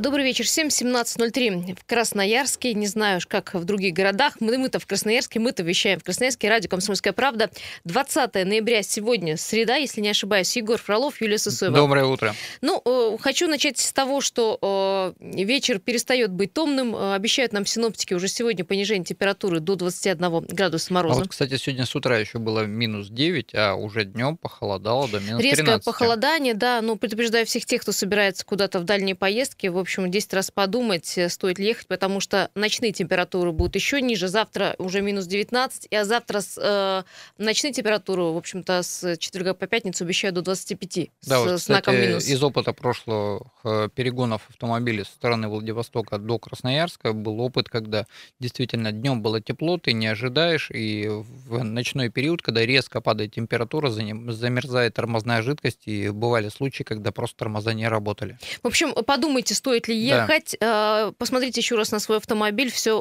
Добрый вечер. 7.17.03 в Красноярске. Не знаю, как в других городах. Мы, мы-то в Красноярске, мы-то вещаем в Красноярске. Радио «Комсомольская правда». 20 ноября сегодня, среда, если не ошибаюсь. Егор Фролов, Юлия Сысоева. Доброе утро. Ну, э, хочу начать с того, что э, вечер перестает быть томным. Э, обещают нам синоптики уже сегодня понижение температуры до 21 градуса мороза. А вот, кстати, сегодня с утра еще было минус 9, а уже днем похолодало до минус 13. Резкое похолодание, да. Ну, предупреждаю всех тех, кто собирается куда-то в дальние поездки в общем, 10 раз подумать, э, стоит ли ехать, потому что ночные температуры будут еще ниже. Завтра уже минус 19, а завтра с, э, ночные температуры, в общем-то, с четверга по пятницу обещают до 25 да, с вот, кстати, знаком минус. Из опыта прошлых э, перегонов автомобилей со стороны Владивостока до Красноярска был опыт, когда действительно днем было тепло, ты не ожидаешь, и в ночной период, когда резко падает температура, замерзает тормозная жидкость, и бывали случаи, когда просто тормоза не работали. В общем, подумайте, стоит ли ехать. Да. Посмотрите еще раз на свой автомобиль, все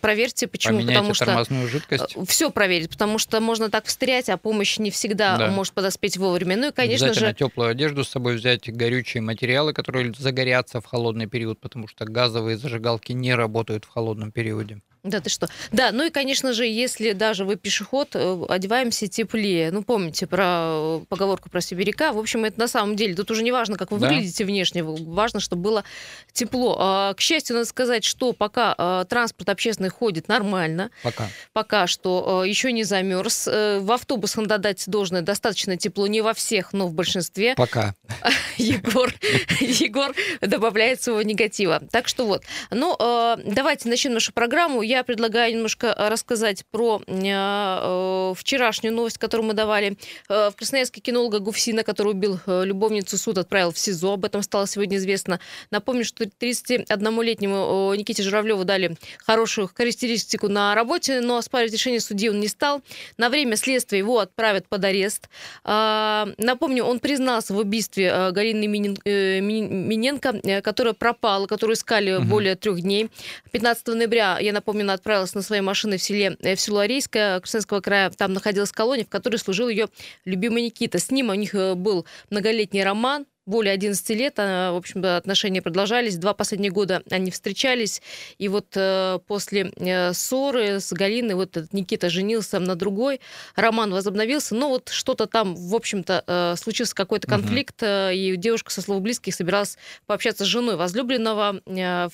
проверьте. Почему? Поменяйте потому что тормозную жидкость. Все проверить, потому что можно так встрять, а помощь не всегда да. может подоспеть вовремя. Ну и, конечно же... теплую одежду с собой взять, горючие материалы, которые загорятся в холодный период, потому что газовые зажигалки не работают в холодном периоде. Да, ты что? Да, ну и, конечно же, если даже вы пешеход, э, одеваемся теплее. Ну, помните про э, поговорку про сибиряка. В общем, это на самом деле, тут уже не важно, как вы да. выглядите внешне, важно, чтобы было тепло. А, к счастью, надо сказать, что пока а, транспорт общественный ходит нормально. Пока. Пока что а, еще не замерз. Э, в автобусах надо дать должное достаточно тепло. Не во всех, но в большинстве. Пока. Егор, Егор добавляет своего негатива. Так что вот. Ну, давайте начнем нашу программу. Я я предлагаю немножко э, рассказать про э, э, вчерашнюю новость, которую мы давали. Э, в Красноярске кинолога Гуфсина, который убил любовницу, суд отправил в СИЗО. Об этом стало сегодня известно. Напомню, что 31-летнему э, Никите Журавлеву дали хорошую характеристику на работе, но оспаривать решение судьи он не стал. На время следствия его отправят под арест. Напомню, он признался в убийстве Галины Минен, Миненко, которая пропала, которую искали угу. более трех дней. 15 ноября, я напомню, Ивановна отправилась на своей машине в, селе, э, в село Арейское Красноярского края. Там находилась колония, в которой служил ее любимый Никита. С ним у них э, был многолетний роман более 11 лет, а, в общем-то, отношения продолжались. Два последних года они встречались. И вот э, после э, ссоры с Галиной вот этот Никита женился на другой. Роман возобновился. Но вот что-то там, в общем-то, э, случился какой-то конфликт. Угу. И девушка со слов близких собиралась пообщаться с женой возлюбленного.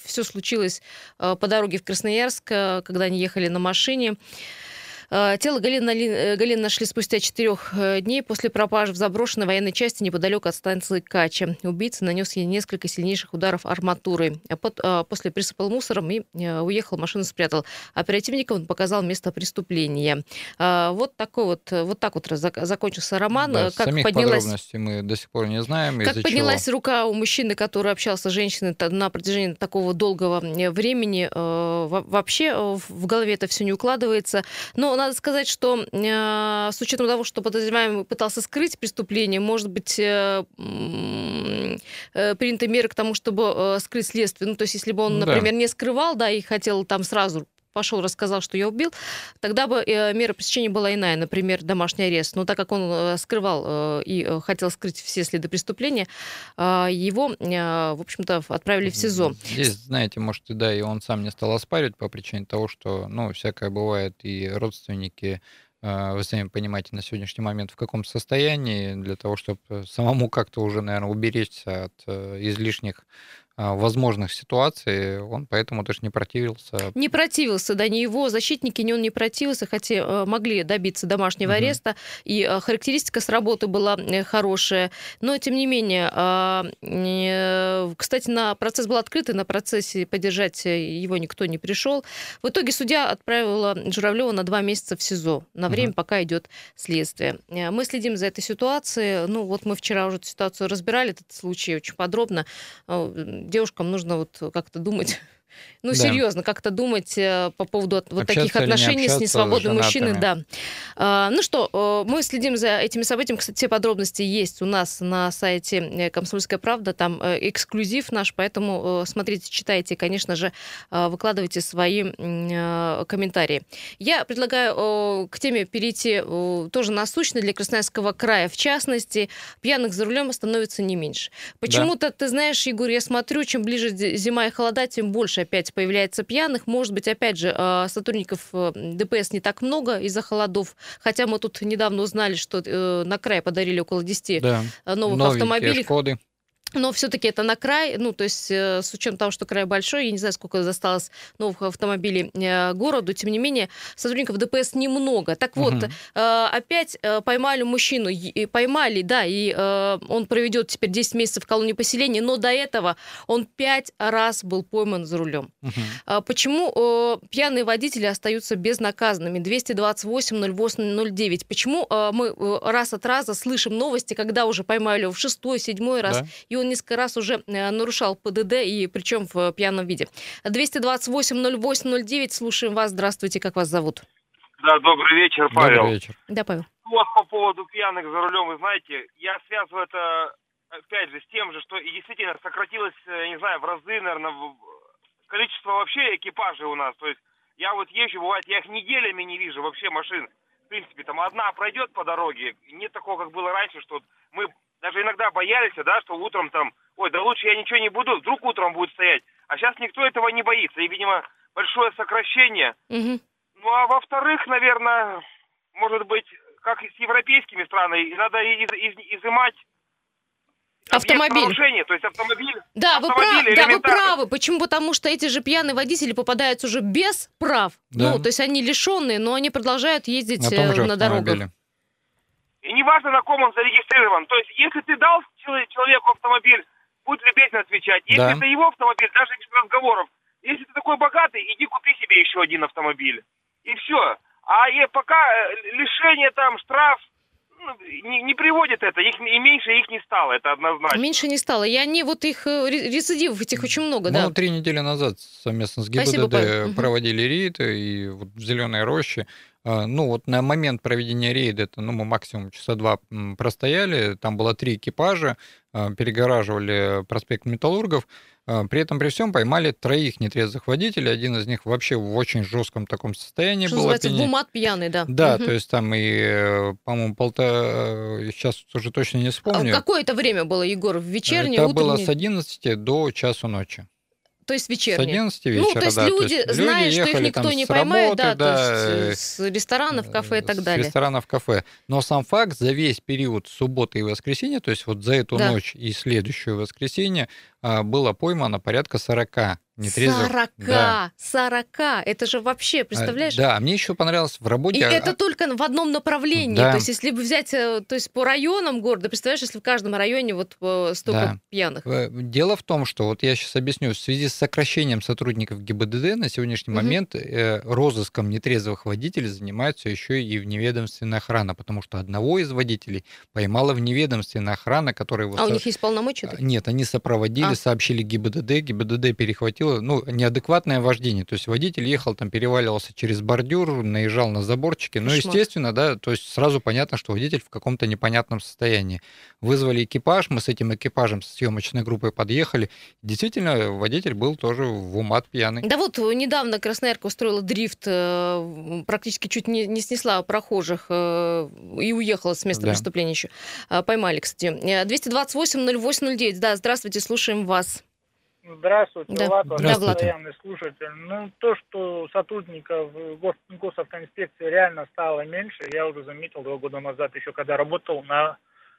Все случилось по дороге в Красноярск, когда они ехали на машине. Э, тело Галины, э, Галины нашли спустя четырех э, дней после пропажи в заброшенной военной части неподалеку от станции Кача. Убийца нанес ей несколько сильнейших ударов арматурой. А после присыпал мусором и уехал, машину спрятал. Оперативникам он показал место преступления. Вот такой вот, вот так вот закончился роман. Да, как самих поднялась... подробностей мы до сих пор не знаем. Как поднялась чего... рука у мужчины, который общался с женщиной на протяжении такого долгого времени. Вообще в голове это все не укладывается. Но надо сказать, что э, с учетом того, что подозреваемый пытался скрыть преступление, может быть, э, э, приняты меры к тому, чтобы скрыть следствие. Ну, то есть, если бы он, например, да. не скрывал, да, и хотел там сразу пошел, рассказал, что я убил, тогда бы э, мера пресечения была иная, например, домашний арест. Но так как он э, скрывал э, и хотел скрыть все следы преступления, его, в общем-то, отправили в СИЗО. Здесь, знаете, может, и да, и он сам не стал оспаривать по причине того, что, ну, всякое бывает, и родственники вы сами понимаете на сегодняшний момент в каком состоянии, для того, чтобы самому как-то уже, наверное, уберечься от излишних возможных ситуаций, он поэтому тоже не противился. Не противился, да, ни его защитники, ни он не противился, хотя э, могли добиться домашнего угу. ареста, и э, характеристика с работы была э, хорошая, но тем не менее, а, кстати, на процесс был открытый, на процессе поддержать его никто не пришел. В итоге судья отправила Журавлева на два месяца в СИЗО, на время, угу. пока идет следствие. Мы следим за этой ситуацией, ну вот мы вчера уже эту ситуацию разбирали, этот случай очень подробно девушкам нужно вот как-то думать Ну, Да. серьезно, как-то думать э, по поводу вот Общаться таких или не отношений с несвободным мужчиной, да. А, ну что, э, мы следим за этими событиями. Кстати, все подробности есть у нас на сайте э, «Комсомольская правда». Там эксклюзив наш, поэтому смотрите, читайте, и, конечно же, выкладывайте свои комментарии. Я предлагаю к теме перейти тоже насущной для Красноярского края. В частности, пьяных за рулем становится не меньше. Почему-то, ты знаешь, Егор, я смотрю, чем ближе зи- зима и холода, тем больше опять появляется пьяных. Может быть, опять же, э, сотрудников э, ДПС не так много из-за холодов. Хотя мы тут недавно узнали, что э, на край подарили около 10 Да. новых Новенькие автомобилей. Шкоды. Но все-таки это на край, ну, то есть э, с учетом того, что край большой, я не знаю, сколько досталось новых автомобилей э, городу, тем не менее, сотрудников ДПС немного. Так вот, э, опять поймали мужчину, поймали, да, и он проведет теперь 10 месяцев в колонии поселения, но до этого он пять раз был пойман за рулем. Мгм. А Почему пьяные водители остаются безнаказанными? 228-08-09. Почему мы раз от раза слышим новости, когда уже поймали его в шестой, седьмой раз, Да. и он несколько раз уже э, нарушал ПДД, и причем в э, пьяном виде. 228-08-09, слушаем вас. Здравствуйте, как вас зовут? Да, добрый вечер, Павел. Добрый вечер. Да, Павел. Вот по поводу пьяных за рулем, вы знаете, я связываю это, опять же, с тем же, что и действительно сократилось, э, не знаю, в разы, наверное, количество вообще экипажей у нас. То есть я вот езжу, бывает, я их неделями не вижу вообще машин. В принципе, там одна пройдет по дороге. Нет такого, как было раньше, что мы даже иногда боялись, да, что утром там, ой, да лучше я ничего не буду, вдруг утром будет стоять. А сейчас никто этого не боится. И, видимо, большое сокращение Мгм. ну, а во-вторых, наверное, может быть, как и с европейскими странами, надо из- из- изымать Автомобиль. то есть автомобиль. Да, вы, Автомобили прав- да, вы правы. Почему? Потому что эти же пьяные водители попадаются уже без прав. Да. Ну, то есть они лишенные, но они продолжают ездить На том э, же на дорогах. И неважно, на ком он зарегистрирован. То есть, если ты дал чело- человеку автомобиль, будь любезен отвечать. Если Да. это его автомобиль, даже без разговоров. Если ты такой богатый, иди купи себе еще один автомобиль. И все. А пока э, лишение там, штраф, ну, не, не приводит это. Их, и меньше их не стало, это однозначно. Меньше не стало. И они вот их э, ре- рецидивов этих очень много, да. Ну, три недели назад совместно с Спасибо, ГИБДД. Мгм. проводили рейд, и вот в Зеленой роще. А, Ну, вот на момент проведения рейда, это, ну, мы максимум часа два простояли, там было три экипажа, а, перегораживали проспект Металлургов, а, при этом при всем поймали троих нетрезвых водителей, один из них вообще в очень жестком таком состоянии Что был. называется, в опьянен. умат пьяный, да. Да, Мгм. то есть там и, э, по-моему, полтора... Сейчас уже точно не А вспомню. какое это время было, Егор? В вечернее, Это было утреннее? с 11 до часу ночи. То есть С вечернее. 11 вечера, ну, то есть да. люди, зная, что их никто не с поймает, да, работы, то есть э, с ресторанов, кафе и так с далее. ресторанов, кафе. Но сам факт, за весь период субботы и воскресенья, то есть вот за эту Да. ночь и следующее воскресенье, а, было поймано порядка 40 нетрезвых. 40, Да. 40, это же вообще, представляешь? А, Да, мне еще понравилось в работе... И а, это только в одном направлении. Да. То есть, если бы взять, э, то есть по районам города, представляешь, если в каждом районе вот э, столько Да. пьяных. Э, Дело в том, что вот я сейчас объясню, в связи с сокращением сотрудников ГИБДД на сегодняшний Мгм. момент э, розыском нетрезвых водителей занимаются еще и вневедомственная охрана, потому что одного из водителей поймала вневедомственная охрана, которая его А у со- них есть полномочия? А? Нет, они сопроводили, А. сообщили ГИБДД, ГИБДД перехватило, ну, неадекватное вождение, то есть водитель ехал там, переваливался через бордюр, наезжал на заборчики, ну, естественно, да, то есть сразу понятно, что водитель в каком-то непонятном состоянии. Вызвали экипаж, мы с этим экипажем, с съемочной группой подъехали, действительно, водитель был тоже в умат пьяный. Да вот э, недавно Красноярка устроила дрифт, э, практически чуть не, не снесла прохожих э, и уехала с места Да. преступления еще. А, Поймали, кстати. Э, 228-08-09. Да, здравствуйте, слушаем вас. Здравствуйте, Да. Влад, ваш Здравствуйте. постоянный слушатель. Ну, то, что сотрудников гос, госавтоинспекции реально стало меньше, я уже заметил два года назад, еще когда работал на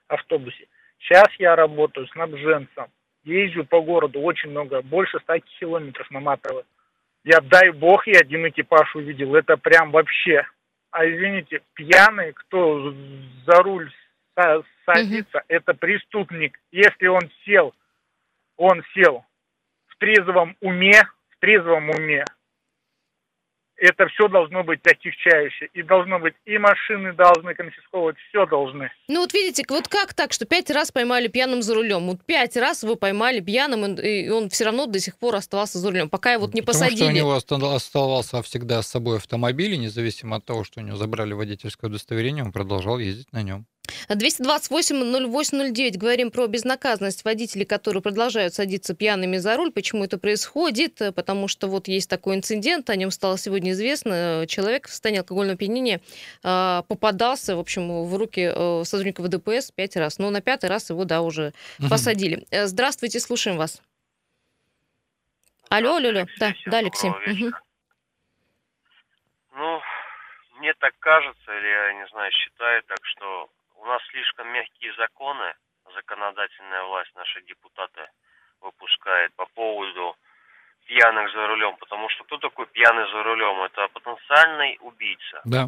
автобусе. Сейчас я работаю снабженцем, езжу по городу очень много, больше 100 километров наматываю. Я, дай бог, я один экипаж увидел, это прям вообще. А извините, пьяный, кто за руль са- садится, это преступник. Если он сел, он сел трезвом уме, в трезвом уме. это все должно быть отягчающе. И должно быть, и машины должны конфисковывать, все должны. Ну вот видите, вот как так, что пять раз поймали пьяным за рулем? Вот пять раз его поймали пьяным, и он все равно до сих пор оставался за рулем, пока его вот не Потому посадили. что у него оставался всегда с собой автомобиль, и независимо от того, что у него забрали водительское удостоверение, он продолжал ездить на нем. 228-08-09. Говорим про безнаказанность водителей, которые продолжают садиться пьяными за руль. Почему это происходит? Потому что вот есть такой инцидент, о нем стало сегодня известно. Человек в состоянии алкогольного опьянения а, попадался, в общем, в руки э, сотрудников ДПС пять раз. Но на пятый раз его, да, уже посадили. Э, здравствуйте, слушаем вас. Алло, алло, алло. Да, да, Алексей. Угу. Ну, мне так кажется, или я не знаю, считаю так, что у нас слишком мягкие законы, законодательная власть, наши депутаты выпускает по поводу пьяных за рулем, потому что кто такой пьяный за рулем? Это потенциальный убийца. Да.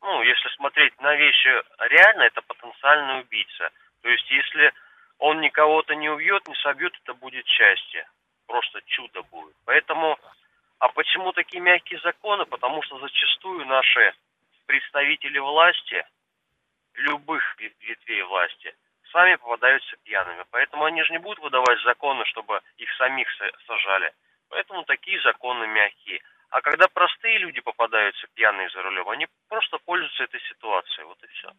Ну, если смотреть на вещи реально, это потенциальный убийца. То есть, если он никого-то не убьет, не собьет, это будет счастье. Просто чудо будет. Поэтому, а почему такие мягкие законы? Потому что зачастую наши представители власти – любых ветвей власти сами попадаются пьяными. Поэтому они же не будут выдавать законы, чтобы их самих сажали. Поэтому такие законы мягкие. А когда простые люди попадаются пьяные за рулем, они просто пользуются этой ситуацией. Вот и все.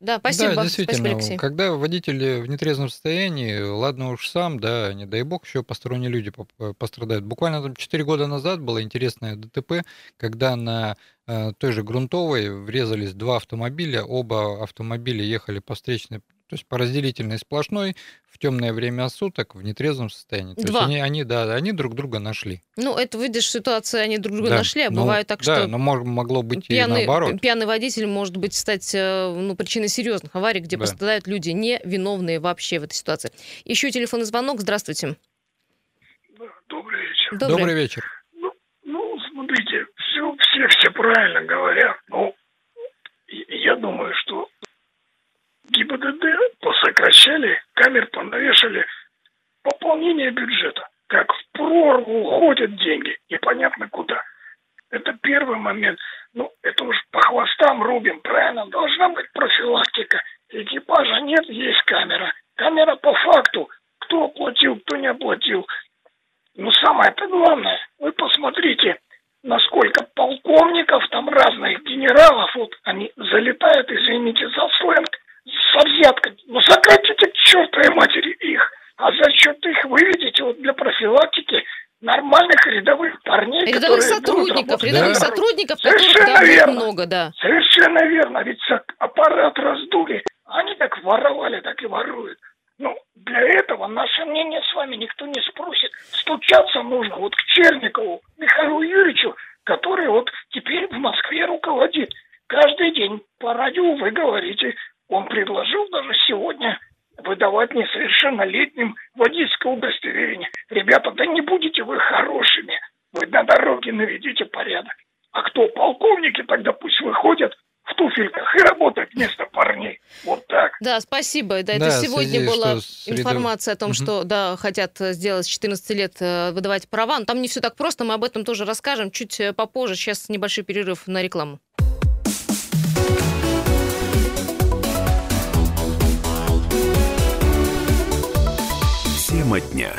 Да, спасибо. Да, действительно, спасибо, Алексей. когда водитель в нетрезвом состоянии, ладно уж сам, да, не дай бог, еще посторонние люди пострадают. Буквально там 4 года назад было интересное ДТП, когда на э, той же Грунтовой врезались два автомобиля, оба автомобиля ехали по встречной то есть по разделительной сплошной в темное время суток в нетрезвом состоянии. То Два. есть они, они, да, они друг друга нашли. Ну, это, видишь, ситуация, они друг друга да. нашли, а ну, бывает так, да, что... но могло быть пьяный, и наоборот. Пьяный водитель может быть стать э, ну, причиной серьезных аварий, где да. пострадают люди невиновные вообще в этой ситуации. Еще телефонный звонок. Здравствуйте. Добрый вечер. Добрый, Добрый вечер. Ну, ну, смотрите, все, все, все правильно говорят. Ну, я думаю, что ГИБДД посокращали, камер понавешали, пополнение бюджета. Как в прорву уходят деньги, непонятно куда. Это первый момент. Ну, это уж по хвостам рубим, правильно? Должна быть профилактика. Экипажа нет, есть камера. Камера по факту. Кто оплатил, кто не оплатил. Но самое-то главное, вы посмотрите, насколько полковников, там разных генералов, вот они залетают, извините за сленг, со взятками. Ну, сократите к чертовой матери их. А за счет их выведите вот для профилактики нормальных рядовых сотрудников, рядовых да. сотрудников, Совершенно которых верно. много, да. Совершенно верно, ведь раздули, они как воровали, так и воруют. Ну, для этого наше мнение с вами никто не спросит. Стучаться нужно вот к Черникову, Михаилу Юрьевичу, который вот теперь в Москве руководит. Каждый день по радио вы говорите, он предложил даже сегодня выдавать несовершеннолетним водительское удостоверение. Ребята, да не будете вы хорошими. Вы на дороге наведите порядок. А кто полковники, тогда пусть выходят в туфельках и работают вместо парней. Вот так. Да, спасибо. Да, Да, это сегодня связи, была что с рядов- информация о том, Мгм. что да, хотят э, сделать с 14 лет э, выдавать права. Но там не все так просто, мы об этом тоже расскажем чуть э, попозже. Сейчас небольшой перерыв на рекламу. Тема дня.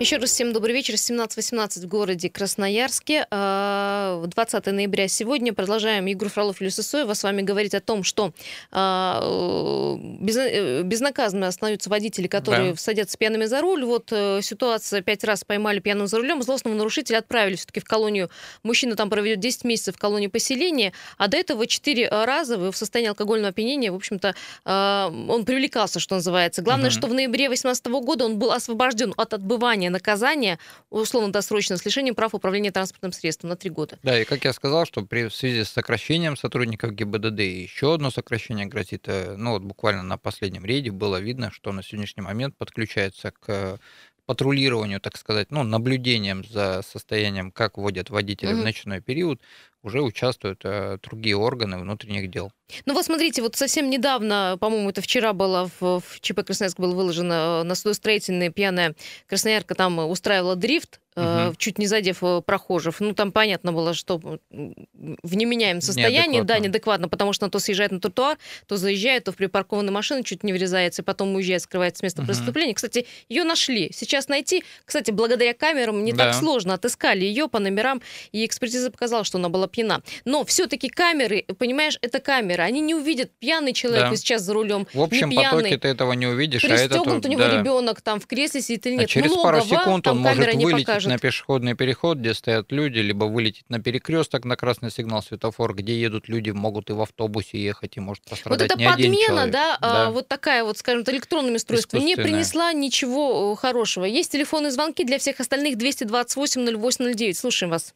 Еще раз всем добрый вечер. 17.18 в городе Красноярске. А, 20 ноября сегодня. Продолжаем. Егор Фролов, Люся Соева с вами говорить о том, что а, э, э, безнаказанно остаются водители, которые Да. садятся пьяными за руль. Вот э, ситуация. Пять раз поймали пьяным за рулем. Злостного нарушителя отправили все-таки в колонию. Мужчина там проведет 10 месяцев в колонии поселения. А до этого 4 раза в состоянии алкогольного опьянения, в общем-то, а, он привлекался, что называется. Главное, Мгм. что в ноябре 2018 года он был освобожден от отбывания наказания условно-досрочно с лишением прав управления транспортным средством на три года. Да, и как я сказал, что при, в связи с сокращением сотрудников ГИБДД еще одно сокращение грозит. э, Ну вот буквально на последнем рейде было видно, что на сегодняшний момент подключается к патрулированию, так сказать, ну, наблюдением за состоянием, как водят водители в Мгм. ночной период, уже участвуют э, другие органы внутренних дел. Ну вот смотрите, вот совсем недавно, по-моему, это вчера было в, в ЧП Красноярск было выложено на судостроительной пьяная красноярка там устраивала дрифт, угу. чуть не задев э, прохожих. Ну, там понятно было, что в неменяемом состоянии, неадекватно. да, неадекватно, потому что она то съезжает на тротуар, то заезжает, то в припаркованную машину чуть не врезается, и потом уезжает, скрывается с места угу. преступления. Кстати, ее нашли. Сейчас найти, кстати, благодаря камерам не да. так сложно. Отыскали ее по номерам, и экспертиза показала, что она была пьяна. Но все-таки камеры, понимаешь, это камеры. Они не увидят пьяный человек да. сейчас за рулем. В общем потоке ты этого не увидишь. А это у него да. ребенок там в кресле сидит или нет. А через Много пару секунд он может вылететь на пешеходный переход, где стоят люди, либо вылететь на перекресток на красный сигнал светофор, где едут люди, могут и в автобусе ехать, и может пострадать Вот это не один подмена, человек. да, а, да, вот такая вот, скажем, электронными устройствами, не принесла ничего э, хорошего. Есть телефонные звонки для всех остальных 228-08-09. Слушаем вас.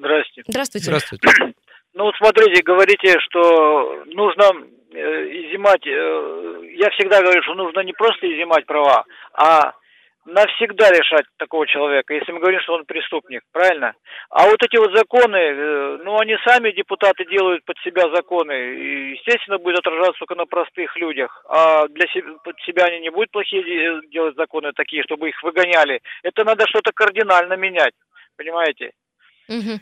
Здрасте. Здравствуйте. Здравствуйте. Ну, вот смотрите, говорите, что нужно э, изымать, э, я всегда говорю, что нужно не просто изымать права, а навсегда лишать такого человека, если мы говорим, что он преступник, правильно? А вот эти вот законы, э, ну, они сами, депутаты, делают под себя законы, и, естественно, будет отражаться только на простых людях, а для себя, под себя они не будут плохие делать законы такие, чтобы их выгоняли. Это надо что-то кардинально менять, понимаете? Угу.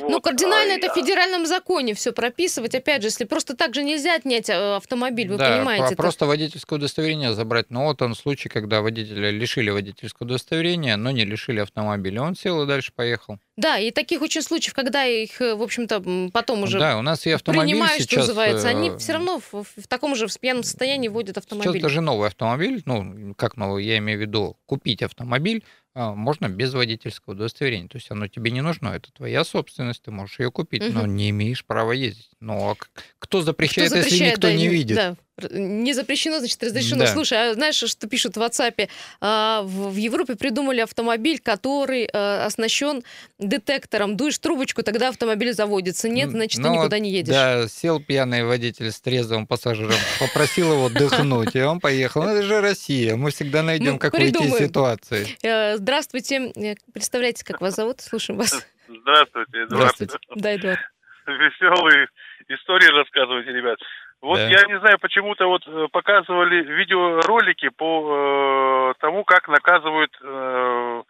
Вот. Ну, кардинально а, это в федеральном законе все прописывать. Опять же, если просто так же нельзя отнять э, автомобиль, вы да, понимаете. Да, просто водительское удостоверение забрать. Но вот он случай, когда водителя лишили водительского удостоверения, но не лишили автомобиля. Он сел и дальше поехал. Да, и таких очень случаев, когда их, э, в общем-то, потом уже да, у нас и автомобиль принимают, сейчас, что называется, они э, все равно в, в таком же в пьяном состоянии водят автомобиль. Сейчас даже новый автомобиль, ну, как новый, я имею в виду, купить автомобиль можно без водительского удостоверения. То есть оно тебе не нужно, это твоя собственность, ты можешь ее купить, угу. но не имеешь права ездить. Ну а кто запрещает, кто запрещает если никто да, не видит? Да, не запрещено, значит, разрешено. Да. Слушай, а знаешь, что пишут в WhatsApp? А, в, в Европе придумали автомобиль, который а, оснащен детектором. Дуешь трубочку, тогда автомобиль заводится. Нет, значит, ну, ты никуда не едешь. Да, сел пьяный водитель с трезвым пассажиром, попросил его дыхнуть, и он поехал. Ну, это же Россия, мы всегда найдем, как выйти из ситуации. Э, здравствуйте, э, представляете, как вас зовут? Слушаем вас. Здравствуйте, Эдуард. Здравствуйте. Да, Эдуард. Веселые истории рассказывайте, ребят. Вот да. я не знаю, почему-то вот э, показывали видеоролики по э, тому, как наказывают э,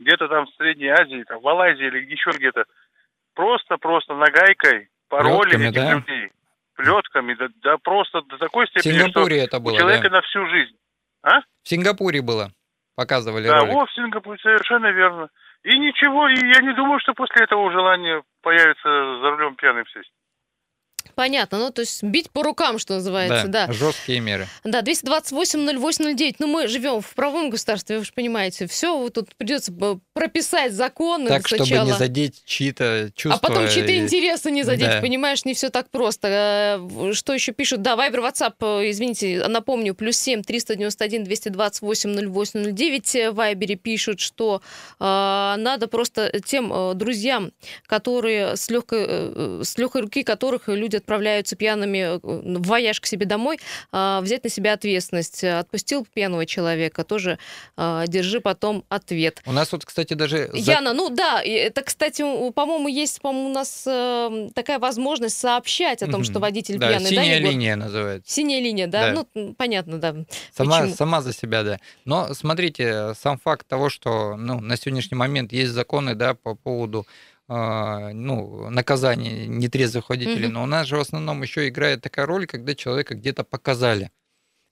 где-то там в Средней Азии, там, в Малайзии или еще где-то. Просто-просто нагайкой пароли этих да? людей. Плетками, да, да просто до такой степени, в Сингапуре что это было, у человека да? на всю жизнь. А? В Сингапуре было. Показывали да, ролик. Да, в Сингапуре, совершенно верно. И ничего, и я не думаю, что после этого желание появится за рулем пьяным сесть. Понятно, ну то есть бить по рукам, что называется, да. да. Жесткие меры. Да, 228-08-09. Ну мы живем в правом государстве, вы же понимаете. Все тут придется прописать законы так, сначала. чтобы не задеть чьи-то чувства. А потом чьи-то и... интересы не задеть, да. понимаешь, не все так просто. Э, что еще пишут? Да, Вайбер, WhatsApp, э, извините, напомню, плюс 7 391 228 08 09. В Вайбере пишут, что э, надо просто тем э, друзьям, которые с легкой, э, с легкой руки которых люди отправляются пьяными э, в вояж к себе домой, а, взять на себя ответственность. Отпустил пьяного человека, тоже а, держи потом ответ. У нас вот, кстати, даже... Яна, ну да, это, кстати, по-моему, есть по-моему, у нас э, такая возможность сообщать о том, что водитель да, пьяный. Синяя да, линия называется. Синяя линия, да? да. Ну, понятно, да. Сама, сама за себя, да. Но смотрите, сам факт того, что ну, на сегодняшний момент есть законы да, по поводу ну, наказание нетрезвых водителей, mm-hmm. но у нас же в основном еще играет такая роль, когда человека где-то показали.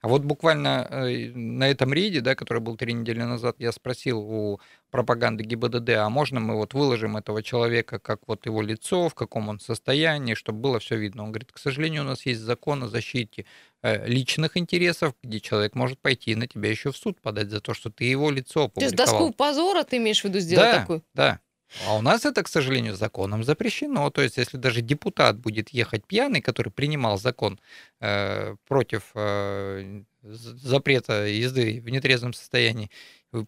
А вот буквально э, на этом рейде, да, который был три недели назад, я спросил у пропаганды ГИБДД, а можно мы вот выложим этого человека, как вот его лицо, в каком он состоянии, чтобы было все видно. Он говорит, к сожалению, у нас есть закон о защите э, личных интересов, где человек может пойти на тебя еще в суд подать за то, что ты его лицо опубликовал. То есть доску позора ты имеешь в виду сделать да, такую? Да, а у нас это, к сожалению, законом запрещено. То есть, если даже депутат будет ехать пьяный, который принимал закон э, против э, запрета езды в нетрезвом состоянии.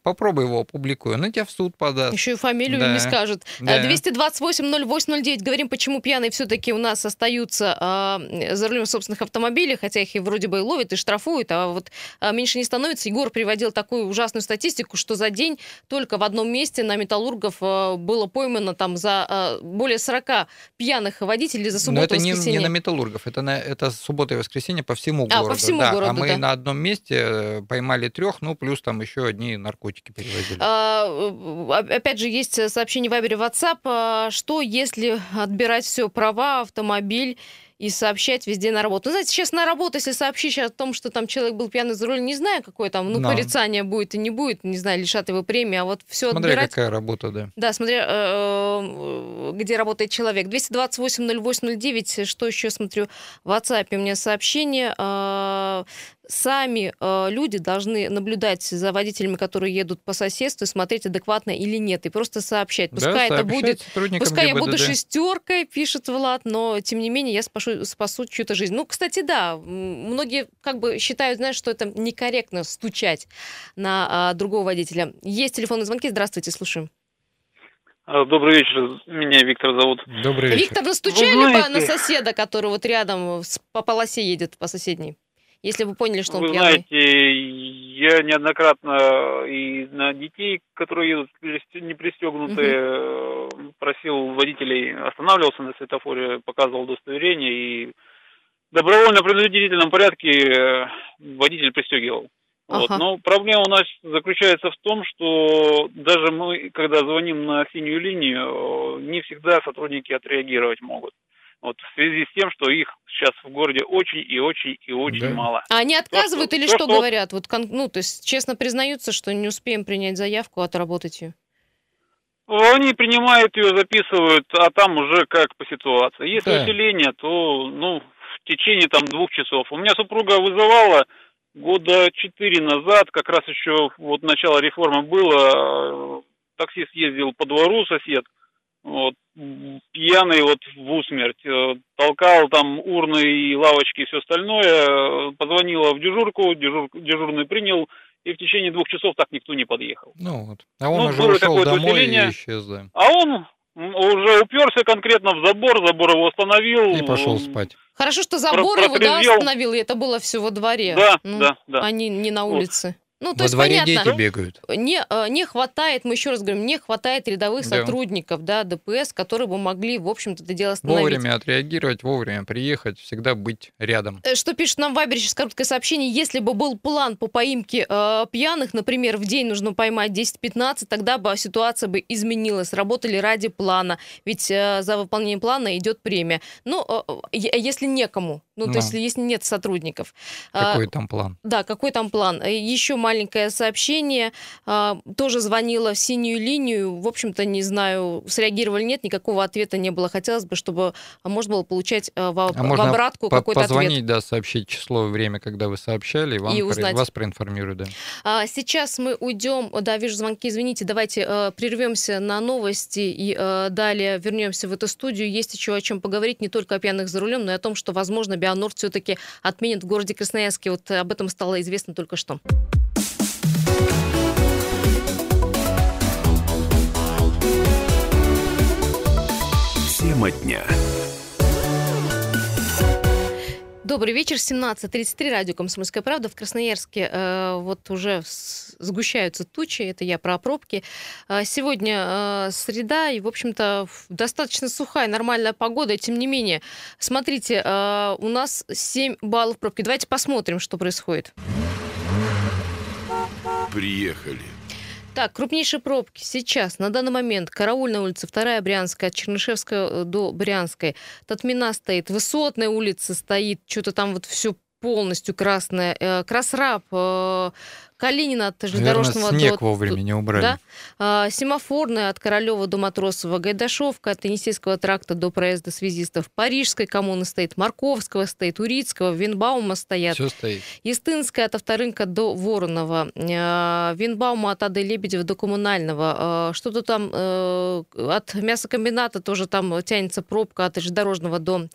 Попробуй его опубликуй, он тебя в суд подаст. Еще и фамилию Да. не скажет. Да. 228-08-09. Говорим, почему пьяные все-таки у нас остаются а, за рулем собственных автомобилей, хотя их и вроде бы и ловят, и штрафуют, а вот а, меньше не становится. Егор приводил такую ужасную статистику, что за день только в одном месте на металлургов а, было поймано там за а, более 40 пьяных водителей за Но субботу это не, воскресенье. не на металлургов, это, на, это суббота и воскресенье по всему А, по городу. всему да, городу, а мы да. на одном месте э, поймали трех, ну плюс там еще одни наркотики перевозили. А, э, Опять же, есть сообщение в Вайбере WhatsApp. а, Что, если отбирать все права, автомобиль и сообщать везде на работу? Ну, знаете, сейчас на работу, если сообщишь о том, что там человек был пьяный за рулем, не знаю, какое там, ну, Да. порицание будет и не будет, не знаю, лишат его премии, а вот все Смотря отбирать... какая работа, да. Да, смотря, э, где работает человек. 228-08-09, что еще смотрю в WhatsApp, у меня сообщение. Сами э, люди должны наблюдать за водителями, которые едут по соседству, и смотреть, адекватно или нет, и просто сообщать. Да, Пускай это сообщать будет... Пускай я буду ГИБДД. шестеркой, пишет Влад, но тем не менее я спашу, спасу чью-то жизнь. Ну, кстати, да, многие как бы считают, знаешь, что это некорректно стучать на а, другого водителя. Есть телефонные звонки, здравствуйте, слушаем. А, Добрый вечер, меня Виктор зовут. Добрый вечер. Виктор, настучали Вы по- знаете- на соседа, который вот рядом по полосе едет, по соседней? Если вы поняли, что он Вы пьяный. знаете, я неоднократно и на детей, которые едут не пристегнутые, э, просил водителей, останавливался на светофоре, показывал удостоверение и в добровольно-принудительном порядке э, водитель пристегивал. Вот. Ага. Но проблема у нас заключается в том, что даже мы, когда звоним на синюю линию, э, не всегда сотрудники отреагировать могут. Вот в связи с тем, что их сейчас в городе очень и очень и очень Да. мало. А они отказывают То, или что- что то, что- говорят? Вот, кон- ну, то есть честно признаются, что не успеем принять заявку, отработать ее. Они принимают ее, записывают, а там уже как по ситуации. Если Да. усиление, то ну в течение там двух часов. У меня супруга вызывала года четыре назад, как раз еще вот начало реформы было, таксист ездил по двору сосед, вот, пьяный вот в усмерть, э, толкал там урны и лавочки и все остальное, э, позвонила в дежурку, дежур- дежурный принял, и в течение двух часов так никто не подъехал. Ну вот. А он Ну, уже ушел домой усиление. и исчез, да. А он уже уперся конкретно в забор, забор его остановил. И пошел спать. Хорошо, что забор его да, остановил, и это было все во дворе. Да, Ну, да, да. А не, не на Вот. Ну, то Во есть дворе понятно. дети бегают. Не, э, не хватает, мы еще раз говорим, не хватает рядовых Да. сотрудников, да, ДПС, которые бы могли, в общем-то, это дело остановить. Вовремя отреагировать, вовремя приехать, всегда быть рядом. Э, Что пишет нам в Вайбере, сейчас короткое сообщение. Если бы был план по поимке э, пьяных, например, в день нужно поймать 10-15, тогда бы ситуация бы изменилась. Работали ради плана. Ведь э, за выполнение плана идет премия. Ну, э, э, если некому, ну, то Да. есть если нет сотрудников. Какой там план? да, какой там план? Еще маленькое сообщение. А, Тоже звонила в синюю линию. В общем-то, не знаю, среагировали нет, никакого ответа не было. Хотелось бы, чтобы а, можно было получать а, в, А в обратку по- какой-то ответ. позвонить, да, сообщить число и время, когда вы сообщали, и вам И узнать. вас проинформируют, да. А, Сейчас мы уйдем, да, вижу звонки, извините, давайте э, прервемся на новости и э, далее вернемся в эту студию. Есть еще о чем поговорить, не только о пьяных за рулем, но и о том, что, возможно, Бионорд все-таки отменят в городе Красноярске. Вот об этом стало известно только что. Тема дня. Добрый вечер, 17.33, радио «Комсомольская правда». В Красноярске э, вот уже сгущаются тучи, это я про пробки. Э, сегодня э, среда, и, в общем-то, достаточно сухая, нормальная погода, тем не менее. Смотрите, э, у нас 7 баллов пробки. Давайте посмотрим, что происходит. Приехали. Так, крупнейшие пробки сейчас, на данный момент. Караульная улица, вторая Брянская, от Чернышевская э, до Брянской. Татмина стоит, Высотная улица стоит, что-то там вот все полностью красное. Э, Красраб, э, Калинина от Наверное, железнодорожного снег до... вовремя не убрали. Да? А, Семафорная от Королева до Матросова, Гайдашовка от Енисейского тракта до проезда связистов, Парижской коммуны стоит, Марковского стоит, Урицкого, Винбаума стоят. Все стоит. Естинская от Авторынка до Воронова, э, Винбаума от Ады Лебедева до Коммунального, э, что-то там э, от мясокомбината тоже там тянется пробка от железнодорожного до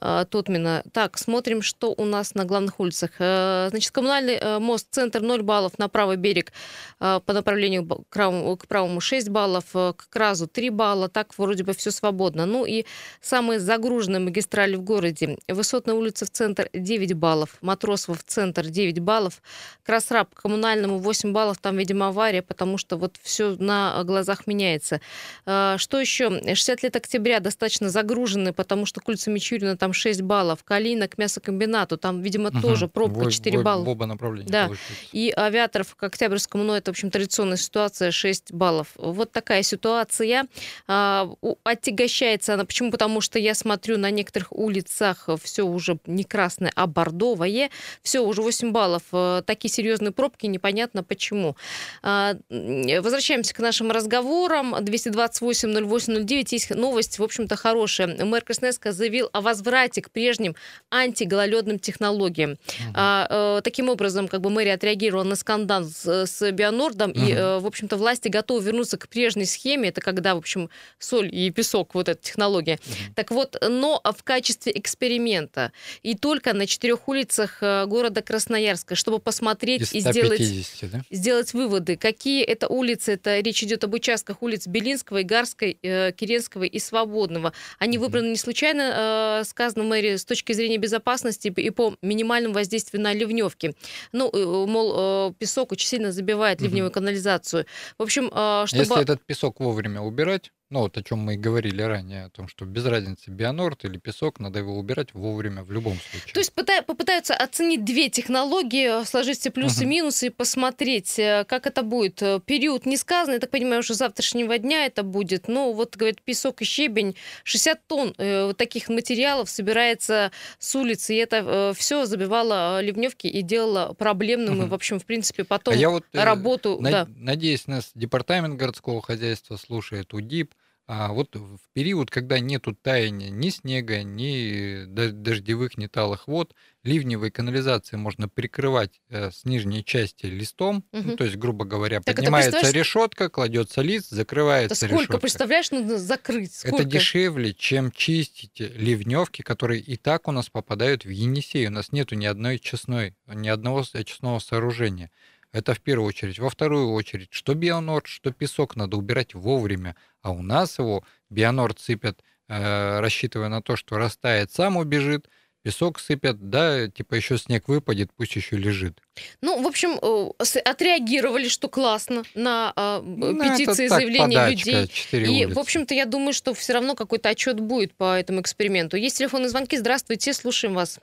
э, Тотмина. Так, смотрим, что у нас на главных улицах. Э, Значит, коммунальный э, мост, центр 0 баллов, на правый берег э, по направлению к правому, к правому 6 баллов, э, к Кразу 3 балла, так вроде бы все свободно. Ну и самые загруженные магистрали в городе. Высотная улица в центр 9 баллов, Матросова в центр 9 баллов, Красраб к коммунальному 8 баллов, там, видимо, авария, потому что вот все на глазах меняется. А, Что еще? 60 лет октября достаточно загружены, потому что к улице Мичурина там 6 баллов, Калина к мясокомбинату, там, видимо, Мгм. тоже пробка В- 4 в- балла. В оба направления Да. получается. И авиаторов к Октябрьскому, ну, это, в общем, традиционная ситуация, 6 баллов. Вот такая ситуация. А, Отягощается она. Почему? Потому что я смотрю на некоторых улицах все уже не красное, а бордовое. Все, уже 8 баллов. Э, Такие серьезные пробки, непонятно почему. А, Возвращаемся к нашим разговорам. 228-08-09. Есть новость, в общем-то, хорошая. Мэр Красноярска заявил о возврате к прежним антигололедным технологиям. Э, таким образом, как бы мэрия отреагировала на скандал с, с Бионордом, и, Мгм. э, в общем-то, власти готовы вернуться к прежней схеме. Это когда, в общем, соль и песок, вот эта технология. Так вот, но в качестве эксперимента. И только на четырех улицах э, города Красноярска, чтобы посмотреть Из и сделать 150, да? сделать выводы, какие это улицы. Это речь идет об участках улиц Белинского, Игарской, э, Керенского и Свободного. Они выбраны не случайно, э, сказано мэрии, с точки зрения безопасности и по минимальному воздействию на ливневки. Ну, э, мол, э, песок очень сильно забивает ливневую канализацию. В общем, э, чтобы... Если этот песок вовремя убирать, ну вот о чем мы и говорили ранее, о том, что без разницы бионорд или песок, надо его убирать вовремя в любом случае. То есть пыта- попытаются оценить две технологии, сложить все плюсы и Мгм. минусы и посмотреть, э, как это будет. Э, Период не сказан, я так понимаю, уже завтрашнего дня это будет. Но вот, говорит, песок и щебень, 60 тонн э, вот таких материалов собирается с улицы, и это все забивало э, ливневки и делало проблемным, и, Мгм. в общем, в принципе, потом а я вот э, работу... на- да. надеюсь, нас департамент городского хозяйства слушает, УДИП, а вот в период, когда нету таяния ни снега, ни дождевых, ни талых вод, ливневые канализации можно прикрывать э, с нижней части листом, ну, Мгм. то есть, грубо говоря, Так это поднимается представляешь- решетка, кладется лист, Это закрывается сколько, решетка. представляешь, нужно закрыть? Сколько? Это дешевле, чем чистить ливневки, которые и так у нас попадают в Енисей. У нас нету ни одной честной, ни одного честного сооружения. Это в первую очередь. Во вторую очередь, что бионорд, что песок надо убирать вовремя. А у нас его бионорд сыпят, э, рассчитывая на то, что растает, сам убежит, песок сыпят, да, типа еще снег выпадет, пусть еще лежит. Ну, в общем, э, отреагировали, что классно на э, Ну, петиции так, заявления подачка, людей. И, улицы. в общем-то, я думаю, что все равно какой-то отчет будет по этому эксперименту. Есть телефонные звонки. Здравствуйте, слушаем вас.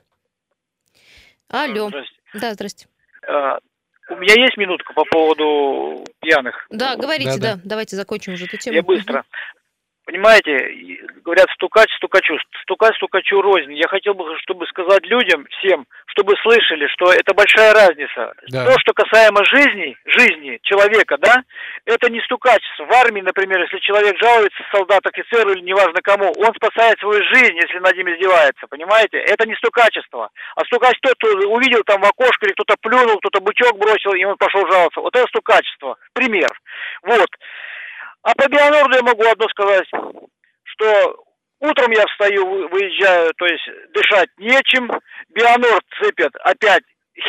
Алло. Здрасте. Да, здрасте. А, У меня есть минутка по поводу пьяных. Да, говорите, Да-да. да. Давайте закончим уже эту тему. Я быстро. Понимаете, говорят, стукач стукачу, стукач стукачу рознь. Я хотел бы, чтобы сказать людям, всем, чтобы слышали, что это большая разница. Да. То, что касаемо жизни, жизни человека, да, это не стукачество. В армии, например, если человек жалуется, солдат, офицер или неважно кому, он спасает свою жизнь, если над ним издевается, понимаете? Это не стукачество. А стукач тот, кто увидел там в окошко, или кто-то плюнул, кто-то бычок бросил, и он пошел жаловаться. Вот это стукачество. Пример. Вот. А по Бионорду я могу одно сказать, что утром я встаю, вы- выезжаю, то есть дышать нечем, Бионорд сыпят опять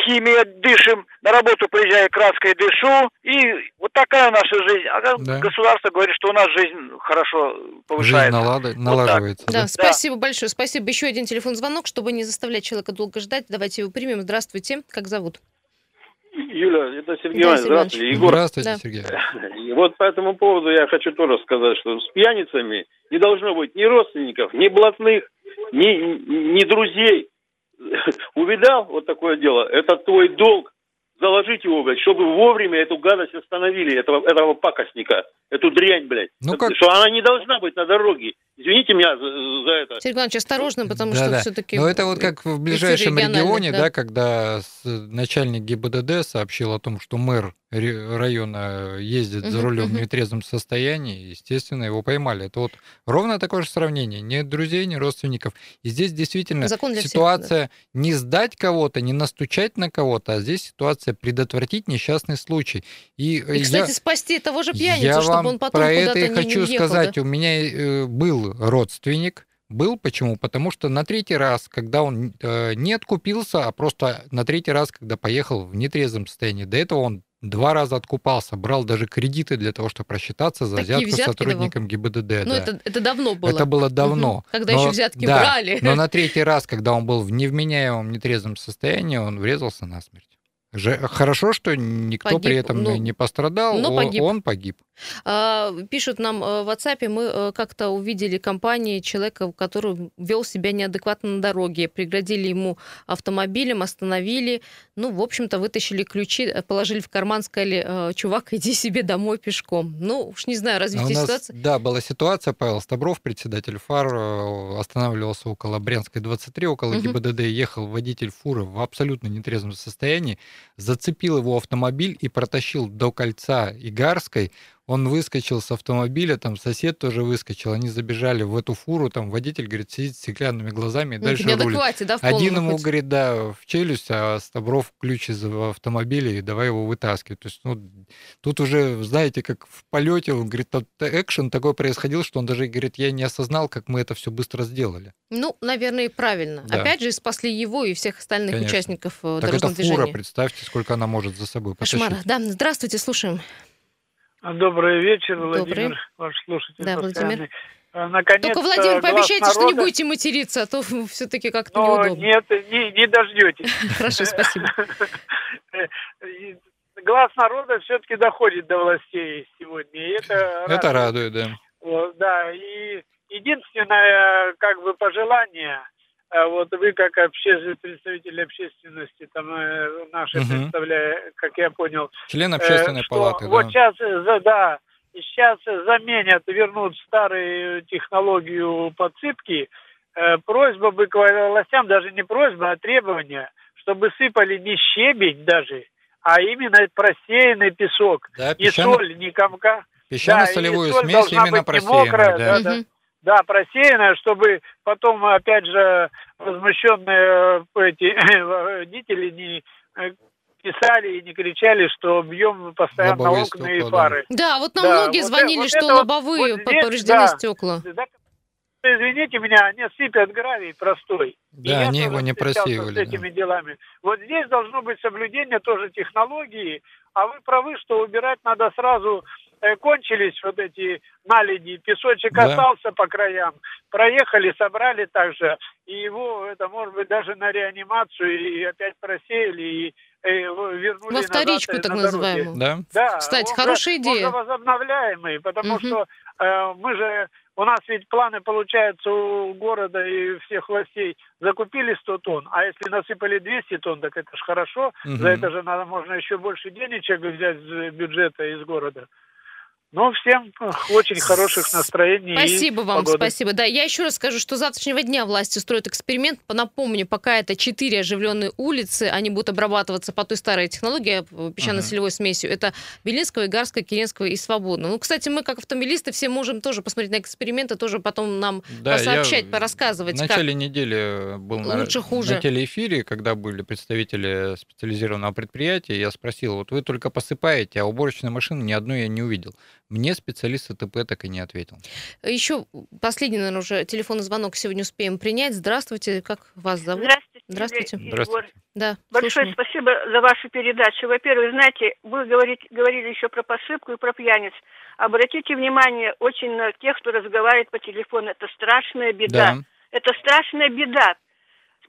химия дышим, на работу приезжаю краской дышу, и вот такая наша жизнь. А Да. государство говорит, что у нас жизнь хорошо Жизнь повышается. налада- налаживается. Да, да? спасибо большое. Спасибо. Еще один телефон звонок, чтобы не заставлять человека долго ждать. Давайте его примем. Здравствуйте. Как зовут? Юля, это Сергей Иванович, здравствуйте, Иванович. Егор. Здравствуйте, Да. Сергей. И вот по этому поводу я хочу тоже сказать, что с пьяницами не должно быть ни родственников, ни блатных, ни, ни друзей. Увидал вот такое дело, это твой долг заложить его, блядь, чтобы вовремя эту гадость остановили, этого, этого пакостника, эту дрянь, блядь. Ну как- Что она не должна быть на дороге. Извините меня за, за это. Сергей Иванович, осторожно, потому Да, что да. все-таки... Но это вот как в ближайшем регионе, да. да, когда начальник ГИБДД сообщил о том, что мэр района ездит за рулем в нетрезвом состоянии, естественно, его поймали. Это вот ровно такое же сравнение. Ни друзей, ни родственников. И здесь действительно Закон для всех, ситуация не сдать кого-то, не настучать на кого-то, а здесь ситуация предотвратить несчастный случай. И, э, И, кстати, я... спасти того же пьяницу, Я чтобы вам он потом про это и хочу не ехал, сказать. да? У меня э, был родственник. Был почему? Потому что на третий раз, когда он э, не откупился, а просто на третий раз, когда поехал в нетрезвом состоянии, до этого он два раза откупался, брал даже кредиты для того, чтобы просчитаться за Такие взятку сотрудникам ГИБДД. Ну, да. это, это давно было. Это было давно. Мгм. Когда Но- еще взятки да, брали. Но на третий раз, когда он был в невменяемом нетрезвом состоянии, он врезался насмерть. Же- Хорошо, что никто Погиб, при этом ну, не пострадал, но он- погиб. он погиб. А, Пишут нам э, в WhatsApp, мы э, как-то увидели компании человека, который вел себя неадекватно на дороге. Преградили ему автомобилем, остановили. Ну, в общем-то, вытащили ключи, э, положили в карман, сказали, чувак, иди себе домой пешком. Ну, уж не знаю, А развитие нас, ситуации. да, была ситуация, Павел Стабров, председатель ФАР, останавливался около Брянской 23, около Мгм. ГИБДД, ехал водитель фуры в абсолютно нетрезвом состоянии, зацепил его автомобиль и протащил до кольца Игарской, он выскочил с автомобиля, там сосед тоже выскочил, они забежали в эту фуру, там водитель, говорит, сидит с стеклянными глазами и Ну, дальше рулит. неадеквате, да, Один ему, хоть. говорит, да, в челюсть, а Стабров ключ из автомобиля, и давай его вытаскивать. То есть, ну, тут уже, знаете, как в полете, он говорит, тот экшен такой происходил, что он даже, говорит, я не осознал, как мы это все быстро сделали. Ну, наверное, и правильно. Да. Опять же, спасли его и всех остальных Конечно. участников э, так это дорожного фура, движения. представьте, сколько она может за собой потащить. Кошмар. Да, здравствуйте, слушаем. Добрый вечер, Добрый. Владимир, ваш слушатель Да. Владимир. А, Наконец-то Только, Владимир, пообещайте, что не народа- будете материться, а то все-таки как-то Но неудобно. нет, не, не дождетесь. Хорошо, спасибо. Глаз народа все-таки доходит до властей сегодня. И это, радует, да. Вот, да, и единственное, как бы, пожелание, э, вот вы как обще- представитель общественности, там, э, наши Мгм. представляя, как я понял, Член э, общественной что палаты, вот да. сейчас, э, за- да, сейчас заменят, вернут старую технологию подсыпки. Э, Просьба бы к властям, даже не просьба, а требование, чтобы сыпали не щебень даже, а именно просеянный песок. Да, не песчано- соль, не комка. Песчано-солевую да, смесь именно мокрая, да. да, да. Да, просеянная, чтобы потом, опять же, возмущенные э, эти водители не э, писали и не кричали, что бьем постоянно Лобовые окна и стекла, да. фары. Да, вот нам Да, многие вот звонили, это- что вот- лобовые вот здесь, повреждены да. стекла. Да, Извините меня, они сыпят гравий простой. И Да, я они его не просеивали, С да. этими делами. Вот здесь должно быть соблюдение тоже технологии, а вы правы, что убирать надо сразу. Э, Кончились вот эти наледи, песочек Да. остался по краям, проехали, собрали также, и его, это может быть даже на реанимацию, и опять просеяли, и э, вернули Во назад, вторичку, э, так на называемую. Да. Да, Кстати, он хорошая идея. Он же возобновляемый, потому Мгм. что э, мы же, у нас ведь планы получаются у города и всех властей, закупили 100 тонн, а если насыпали 200 тонн, так это же хорошо, Мгм. за это же надо, можно еще больше денежек взять из бюджета, из города. Ну, всем очень хороших настроений. и Спасибо вам, погоды. спасибо. Да, я еще раз скажу, что с завтрашнего дня власти строят эксперимент. Напомню, пока это четыре оживленные улицы, они будут обрабатываться по той старой технологии песчано-солевой смесью. Это Белинского, Игарского, Керенского и Свободного. Ну, кстати, мы, как автомобилисты, все можем тоже посмотреть на эксперименты, тоже потом нам Да, сообщать, я порассказывать. В как- начале недели был на, Лучше, хуже. на телеэфире, когда были представители специализированного предприятия, я спросил, вот вы только посыпаете, а уборочной машины ни одной я не увидел. Мне специалист АТП так и не ответил. Еще последний, наверное, уже телефонный звонок сегодня успеем принять. Здравствуйте, как вас зовут? Здравствуйте. Здравствуйте. Здравствуйте. Да, Большое слушаем. спасибо за вашу передачу. Во-первых, знаете, вы говорите, говорили еще про посыпку и про пьяниц. Обратите внимание очень на тех, кто разговаривает по телефону. Это страшная беда. Да. Это страшная беда.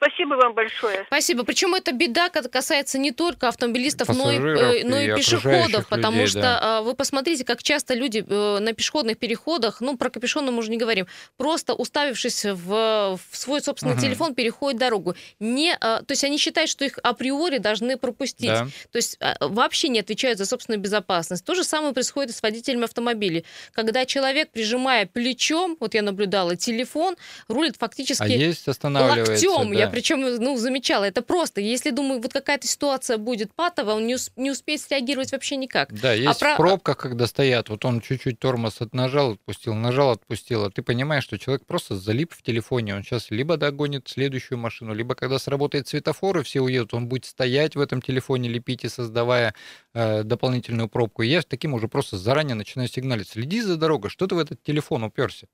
Спасибо вам большое. Спасибо. Причем эта беда касается не только автомобилистов, но и, Пассажиров но и, и пешеходов, потому людей, что да. вы посмотрите, как часто люди э, на пешеходных переходах, ну, про капюшоны мы уже не говорим, просто уставившись в, в свой собственный Мгм. телефон, переходят дорогу. Не, а, то есть они считают, что их априори должны пропустить. Да. То есть а, вообще не отвечают за собственную безопасность. То же самое происходит и с водителями автомобилей. Когда человек, прижимая плечом, вот я наблюдала, телефон, рулит фактически А есть останавливается, локтем. Я да. Причем ну, замечала. Это просто. Если, думаю, вот какая-то ситуация будет патовая, он не, ус- не успеет среагировать вообще никак. Да, есть про- в пробках, когда стоят, вот он чуть-чуть тормоз от- нажал, отпустил, нажал, отпустил, а ты понимаешь, что человек просто залип в телефоне, он сейчас либо догонит следующую машину, либо когда сработает светофор и все уедут, он будет стоять в этом телефоне, лепить и создавая э, дополнительную пробку. И я таким уже просто заранее начинаю сигналить, следи за дорогой, что ты в этот телефон уперся?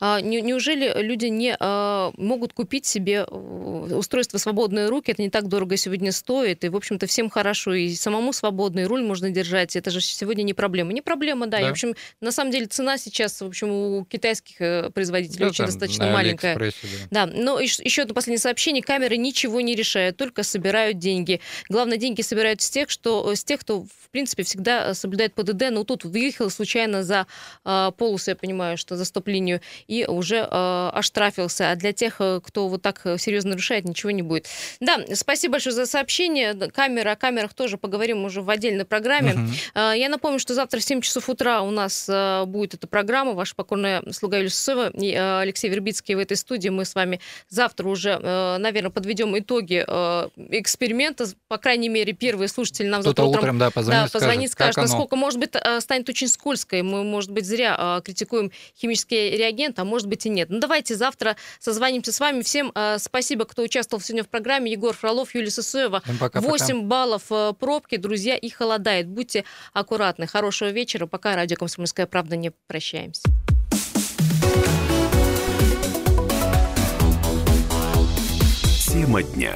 А, не- неужели люди не а, могут купить себе э, устройство «Свободные руки»? Это не так дорого сегодня стоит, и, в общем-то, всем хорошо. И самому свободный руль можно держать. Это же сегодня не проблема. Не проблема, да. И, Да. в общем, на самом деле цена сейчас, в общем, у китайских э, производителей Да, очень достаточно маленькая. Да. Да, но еще одно последнее сообщение. Камеры ничего не решают, только собирают деньги. Главное, деньги собирают с тех, что, с тех кто, в принципе, всегда соблюдает ПДД. Но тут выехал случайно за а, полосу, я понимаю, что за стоп-линию, и уже а, оштрафился. А для тех, э, кто вот так э, серьезно нарушает, ничего не будет. Да, спасибо большое за сообщение. Камера, о камерах тоже поговорим уже в отдельной программе. А, Я напомню, что завтра в 7 часов утра у нас будет эта программа. Ваша покорная слуга Юлия Сысоева и Алексей Вербицкий в этой студии. Мы с вами завтра уже, э, наверное, подведем итоги э, эксперимента. По крайней мере, первые слушатели нам завтра утром, да, позвонит, да, позвонит, скажет, скажет, насколько, может быть, э, станет очень скользкой. Мы, может быть, зря э, критикуем химические реагенты, а может быть и нет. Ну, давайте завтра созвонимся с вами. Всем э, спасибо, кто участвовал сегодня в программе. Егор Фролов, Юлия Сысоева. Пока-пока. 8 баллов э, пробки, друзья, и холодает. Будьте аккуратны. Хорошего вечера. Пока радио «Комсомольская правда» не прощаемся. Тема дня.